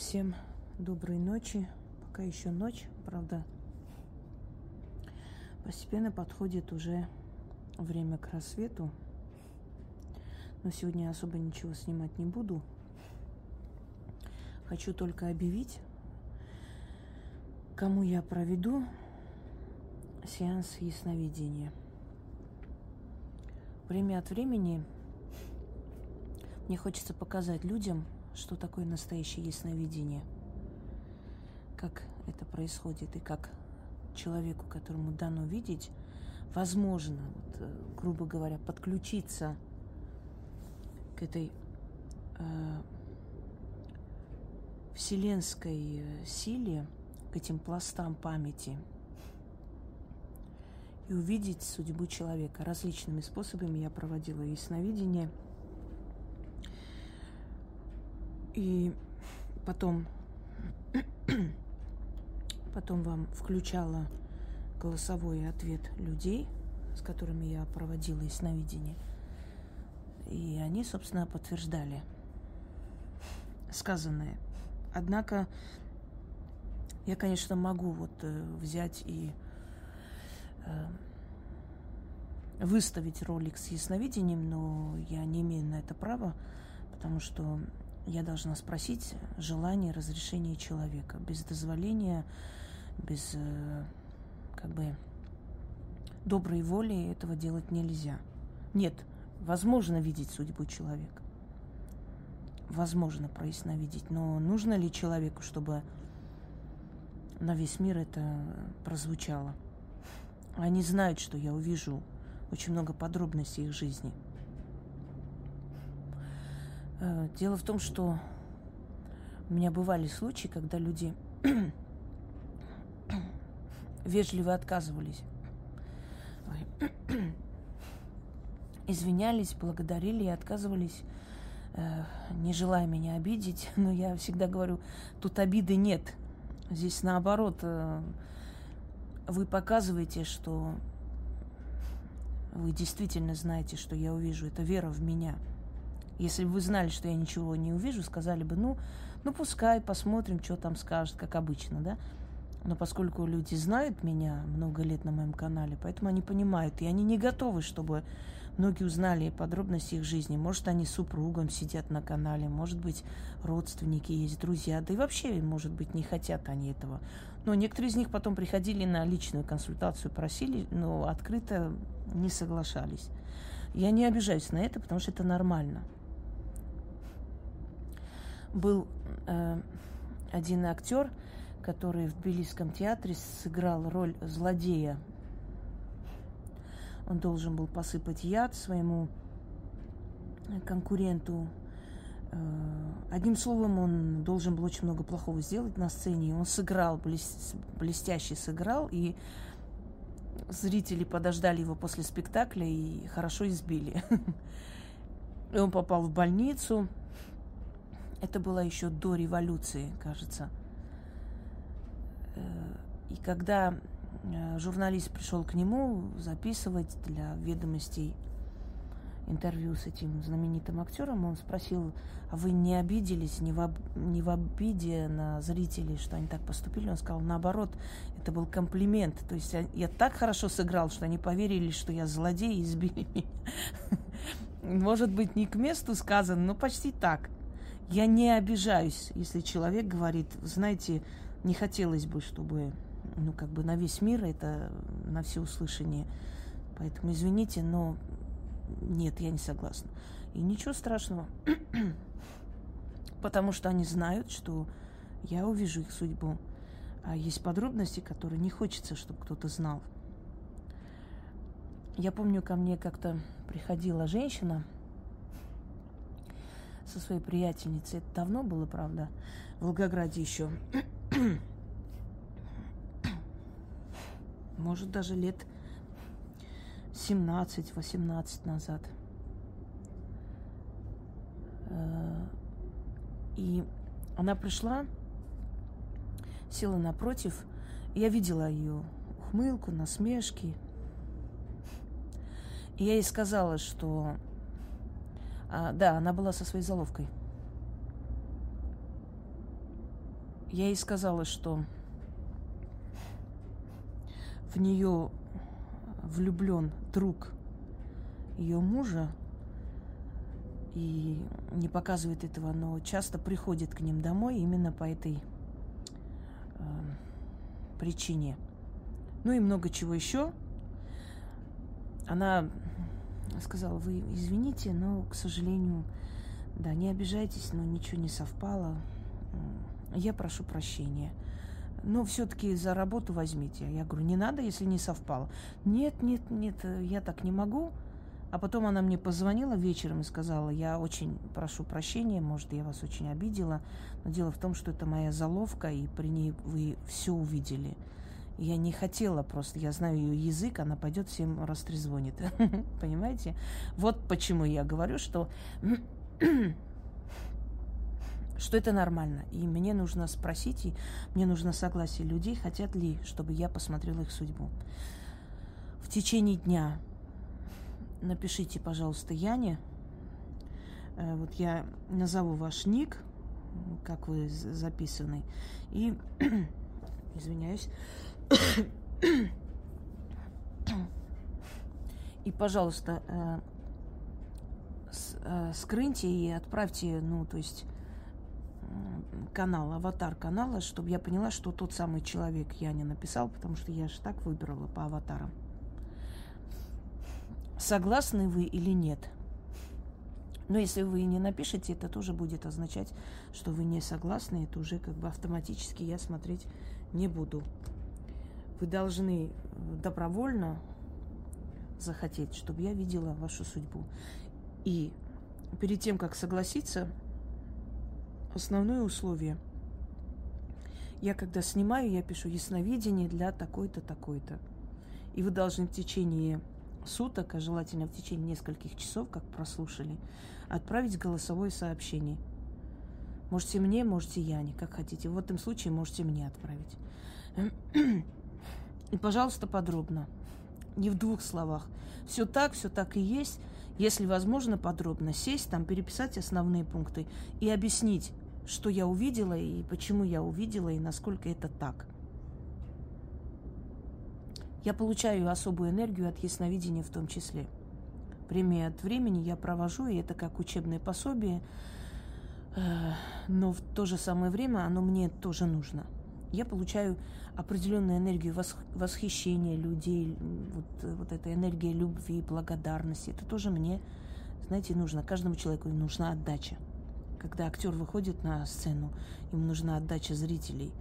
Всем доброй ночи. Пока еще ночь, правда. Постепенно подходит уже время к рассвету. Но сегодня особо ничего снимать не буду. Хочу только объявить, кому я проведу сеанс ясновидения. Время от времени мне хочется показать людям, что такое настоящее ясновидение, как это происходит и как человеку, которому дано видеть, возможно, вот, э, грубо говоря, подключиться к этой э, вселенской э, силе, к этим пластам памяти и увидеть судьбу человека. Различными способами я проводила ясновидение – и потом, потом вам включала голосовой ответ людей, с которыми я проводила ясновидение. И они, собственно, подтверждали сказанное. Однако я, конечно, могу вот э, взять и э, выставить ролик с ясновидением, но я не имею на это права, потому что я должна спросить желание, разрешение человека. Без дозволения, без э, как бы доброй воли этого делать нельзя. Нет, возможно видеть судьбу человека. Возможно проясновидеть. Но нужно ли человеку, чтобы на весь мир это прозвучало? Они знают, что я увижу очень много подробностей их жизни – дело в том, что у меня бывали случаи, когда люди вежливо отказывались. Извинялись, благодарили и отказывались, э, не желая меня обидеть. Но я всегда говорю, тут обиды нет. Здесь наоборот, э, вы показываете, что вы действительно знаете, что я увижу. Это вера в меня – если бы вы знали, что я ничего не увижу, сказали бы, ну, ну пускай, посмотрим, что там скажет, как обычно, да. Но поскольку люди знают меня много лет на моем канале, поэтому они понимают, и они не готовы, чтобы многие узнали подробности их жизни. Может, они с супругом сидят на канале, может быть, родственники есть, друзья, да и вообще, может быть, не хотят они этого. Но некоторые из них потом приходили на личную консультацию, просили, но открыто не соглашались. Я не обижаюсь на это, потому что это нормально был э, один актер, который в Тбилисском театре сыграл роль злодея. Он должен был посыпать яд своему конкуренту. Э, одним словом, он должен был очень много плохого сделать на сцене. Он сыграл, блестяще сыграл, и зрители подождали его после спектакля и хорошо избили. И он попал в больницу, это было еще до революции, кажется. Э, и когда э, журналист пришел к нему записывать для ведомостей интервью с этим знаменитым актером, он спросил, а вы не обиделись, не в, об... не в обиде на зрителей, что они так поступили? Он сказал, наоборот, это был комплимент. То есть я, я так хорошо сыграл, что они поверили, что я злодей и избили меня. Может быть, не к месту сказано, но почти так. Я не обижаюсь, если человек говорит, знаете, не хотелось бы, чтобы, ну, как бы на весь мир это, на все услышание. Поэтому извините, но нет, я не согласна. И ничего страшного, потому что они знают, что я увижу их судьбу. А есть подробности, которые не хочется, чтобы кто-то знал. Я помню, ко мне как-то приходила женщина, со своей приятельницей. Это давно было, правда, в Волгограде еще. Может, даже лет 17-18 назад. Э, и она пришла, села напротив. Я видела ее ухмылку, насмешки. И я ей сказала, что а, да, она была со своей заловкой. я ей сказала, что в нее влюблен друг ее мужа и не показывает этого, но часто приходит к ним домой именно по этой э, причине. Ну и много чего еще. Она сказала, вы извините, но, к сожалению, да, не обижайтесь, но ничего не совпало. Я прошу прощения. Но все-таки за работу возьмите. Я говорю, не надо, если не совпало. Нет, нет, нет, я так не могу. А потом она мне позвонила вечером и сказала, я очень прошу прощения, может, я вас очень обидела, но дело в том, что это моя заловка, и при ней вы все увидели. Я не хотела просто, я знаю ее язык, она пойдет всем растрезвонит. Понимаете? Вот почему я говорю, что что это нормально. И мне нужно спросить, и мне нужно согласие людей, хотят ли, чтобы я посмотрела их судьбу. В течение дня напишите, пожалуйста, Яне. Э, вот я назову ваш ник, как вы записаны. И, извиняюсь. И, пожалуйста, э, э, скрыньте и отправьте, ну, то есть канал, аватар канала, чтобы я поняла, что тот самый человек я не написал, потому что я же так выбрала по аватарам. Согласны вы или нет? Но если вы не напишете, это тоже будет означать, что вы не согласны. Это уже как бы автоматически я смотреть не буду. Вы должны добровольно захотеть, чтобы я видела вашу судьбу. И перед тем, как согласиться, основное условие. Я когда снимаю, я пишу ясновидение для такой-то, такой-то. И вы должны в течение суток, а желательно в течение нескольких часов, как прослушали, отправить голосовое сообщение. Можете мне, можете Яне, как хотите. В этом случае можете мне отправить. И, пожалуйста, подробно. Не в двух словах. Все так, все так и есть. Если возможно, подробно сесть, там переписать основные пункты и объяснить, что я увидела и почему я увидела и насколько это так. Я получаю особую энергию от ясновидения в том числе. Время от времени я провожу, и это как учебное пособие, э, но в то же самое время оно мне тоже нужно. Я получаю определенную энергию восхищения людей, вот, вот эта энергия любви, благодарности. Это тоже мне, знаете, нужно. Каждому человеку нужна отдача. Когда актер выходит на сцену, ему нужна отдача зрителей.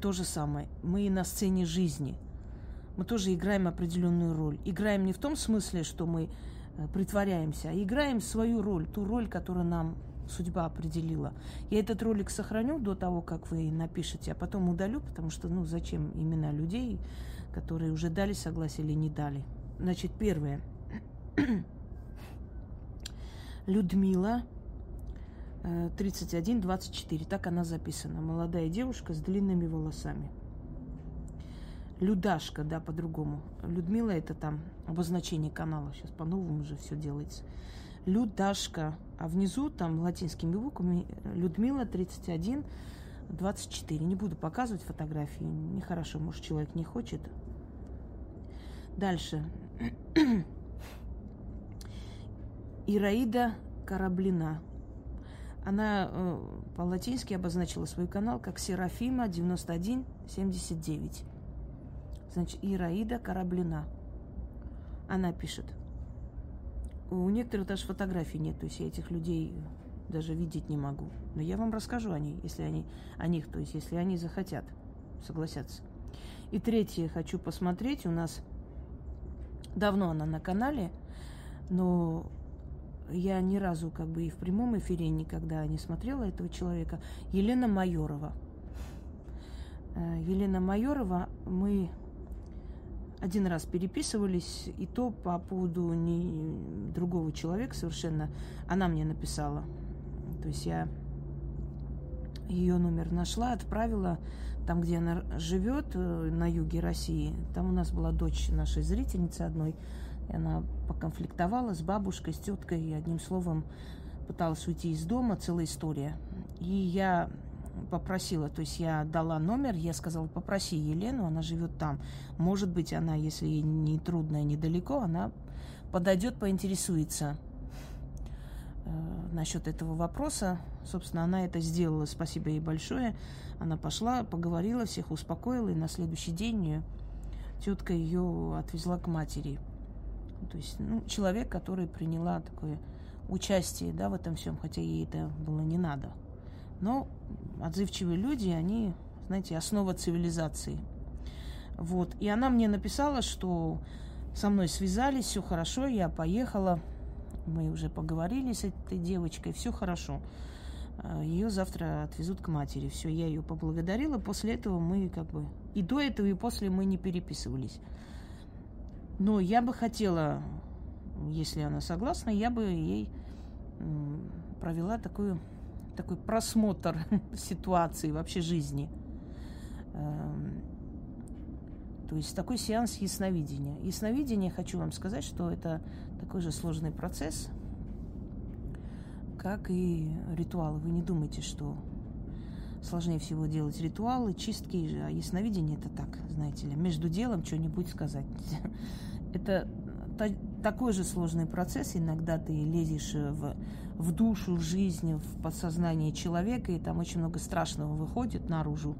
То же самое. Мы на сцене жизни. Мы тоже играем определенную роль. Играем не в том смысле, что мы э, притворяемся, а играем свою роль, ту роль, которую нам судьба определила. Я этот ролик сохраню до того, как вы напишете, а потом удалю, потому что, ну, зачем имена людей, которые уже дали согласие или не дали. Значит, первое. Людмила 31-24. Так она записана. Молодая девушка с длинными волосами. Людашка, да, по-другому. Людмила это там обозначение канала. Сейчас по-новому уже все делается. Людашка. А внизу там латинскими буквами Людмила 31 24. Не буду показывать фотографии. Нехорошо, может, человек не хочет. Дальше. Ираида Кораблина. Она э, по-латински обозначила свой канал как Серафима 9179. Значит, Ираида Кораблина. Она пишет. У некоторых даже фотографий нет, то есть я этих людей даже видеть не могу. Но я вам расскажу о них, если они, о них, то есть если они захотят, согласятся. И третье, хочу посмотреть, у нас давно она на канале, но я ни разу как бы и в прямом эфире никогда не смотрела этого человека. Елена Майорова. Э, Елена Майорова, мы один раз переписывались, и то по поводу не, другого человека совершенно. Она мне написала. То есть я ее номер нашла, отправила там, где она живет, э, на юге России. Там у нас была дочь нашей зрительницы одной. И она поконфликтовала с бабушкой, с теткой, и одним словом пыталась уйти из дома, целая история. И я попросила, то есть я дала номер, я сказала, попроси Елену, она живет там. Может быть, она, если ей не трудно и недалеко, она подойдет, поинтересуется э, насчет этого вопроса. Собственно, она это сделала, спасибо ей большое. Она пошла, поговорила, всех успокоила, и на следующий день тетка ее отвезла к матери. То есть, ну, человек, который приняла такое участие, да, в этом всем, хотя ей это было не надо. Но отзывчивые люди, они, знаете, основа цивилизации. Вот. И она мне написала, что со мной связались, все хорошо, я поехала. Мы уже поговорили с этой девочкой, все хорошо. Ее завтра отвезут к матери. Все, я ее поблагодарила. После этого мы как бы... И до этого, и после мы не переписывались. Но я бы хотела, если она согласна, я бы ей провела такую, такой просмотр ситуации, вообще жизни. Эм, то есть такой сеанс ясновидения. Ясновидение, хочу вам сказать, что это такой же сложный процесс, как и ритуалы. Вы не думайте, что сложнее всего делать ритуалы, чистки, а ясновидение это так, знаете ли, между делом что-нибудь сказать. Это такой же сложный процесс. Иногда ты лезешь э, в, в душу, в жизнь, в подсознание человека, и там очень много страшного выходит наружу.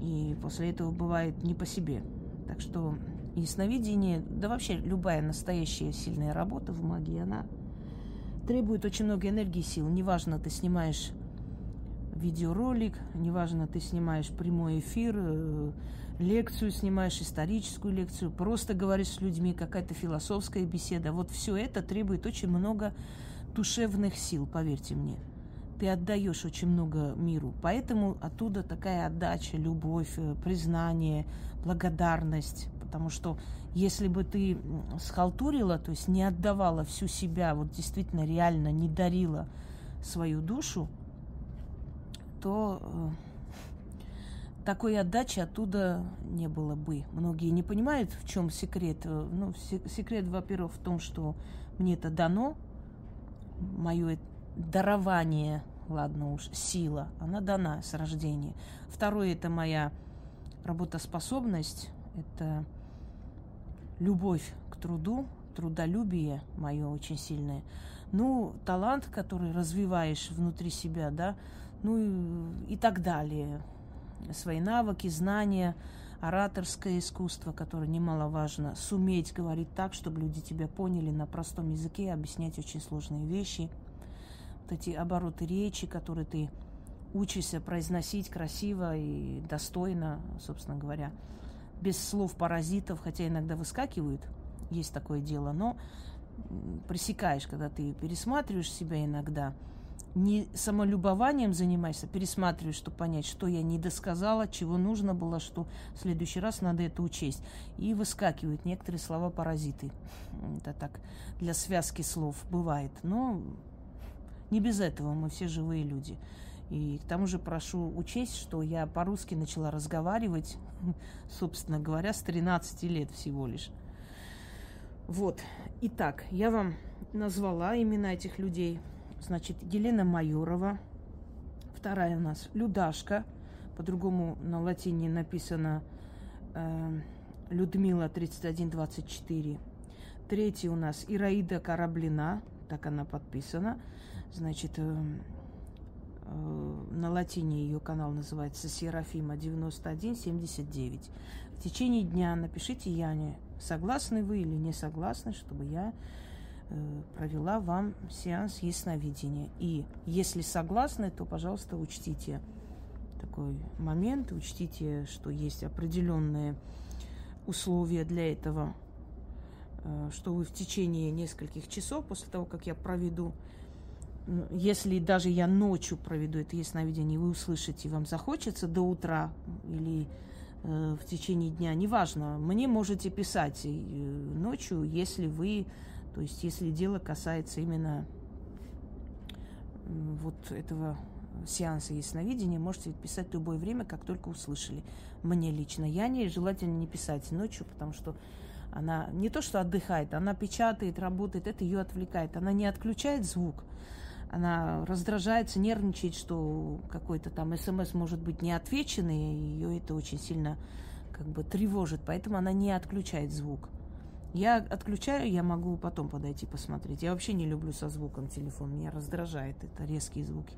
И после этого бывает не по себе. Так что ясновидение, да вообще любая настоящая сильная работа в магии, она требует очень много энергии и сил. Неважно, ты снимаешь видеоролик, неважно, ты снимаешь прямой эфир, э, лекцию снимаешь, историческую лекцию, просто говоришь с людьми, какая-то философская беседа. Вот все это требует очень много душевных сил, поверьте мне. Ты отдаешь очень много миру. Поэтому оттуда такая отдача, любовь, э, признание, благодарность. Потому что если бы ты схалтурила, то есть не отдавала всю себя, вот действительно реально не дарила свою душу, то э, такой отдачи оттуда не было бы. Многие не понимают, в чем секрет. Э, ну, секрет, во-первых, в том, что мне это дано, мое дарование, ладно уж, сила, она дана с рождения. Второе, это моя работоспособность, это любовь к труду, трудолюбие мое очень сильное. Ну, талант, который развиваешь внутри себя, да, ну и, и так далее. Свои навыки, знания, ораторское искусство, которое немаловажно, суметь говорить так, чтобы люди тебя поняли на простом языке, объяснять очень сложные вещи. Вот эти обороты речи, которые ты учишься произносить красиво и достойно, собственно говоря, без слов паразитов, хотя иногда выскакивают, есть такое дело, но пресекаешь, когда ты пересматриваешь себя иногда – не самолюбованием занимаешься, пересматриваешь, чтобы понять, что я не досказала, чего нужно было, что в следующий раз надо это учесть. И выскакивают некоторые слова-паразиты. Это так, для связки слов бывает. Но не без этого, мы все живые люди. И к тому же прошу учесть, что я по-русски начала разговаривать, собственно говоря, с 13 лет всего лишь. Вот. Итак, я вам назвала имена этих людей – Значит, Елена Майорова. Вторая у нас Людашка. По-другому на латине написано э, Людмила 3124. Третья у нас Ираида Кораблина. Так она подписана. Значит, э, э, на латине ее канал называется Серафима 9179. В течение дня напишите Яне, согласны вы или не согласны, чтобы я провела вам сеанс ясновидения. И если согласны, то, пожалуйста, учтите такой момент, учтите, что есть определенные условия для этого, э, что вы в течение нескольких часов после того, как я проведу, если даже я ночью проведу это ясновидение, вы услышите, вам захочется до утра или э, в течение дня, неважно, мне можете писать ночью, если вы то есть, если дело касается именно вот этого сеанса ясновидения, можете писать в любое время, как только услышали. Мне лично. Я не желательно не писать ночью, потому что она не то что отдыхает, она печатает, работает, это ее отвлекает. Она не отключает звук, она раздражается, нервничает, что какой-то там смс может быть не отвеченный, ее это очень сильно как бы тревожит, поэтому она не отключает звук. Я отключаю, я могу потом подойти посмотреть. Я вообще не люблю со звуком телефон, меня раздражает это резкие звуки.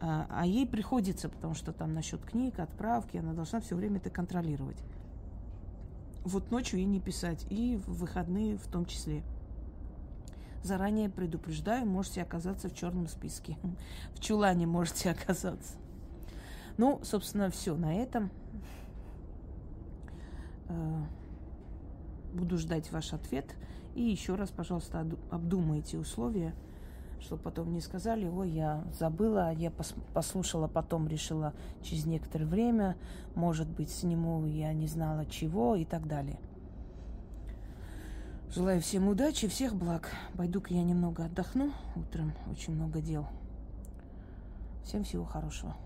А, а ей приходится, потому что там насчет книг, отправки, она должна все время это контролировать. Вот ночью ей не писать, и в выходные в том числе. Заранее предупреждаю, можете оказаться в черном списке. В чулане можете оказаться. Ну, собственно, все на этом. Буду ждать ваш ответ. И еще раз, пожалуйста, обдумайте условия, чтобы потом не сказали, ой, я забыла, я послушала, потом решила через некоторое время, может быть, сниму, я не знала чего и так далее. Желаю всем удачи, всех благ. Пойду-ка я немного отдохну. Утром очень много дел. Всем всего хорошего.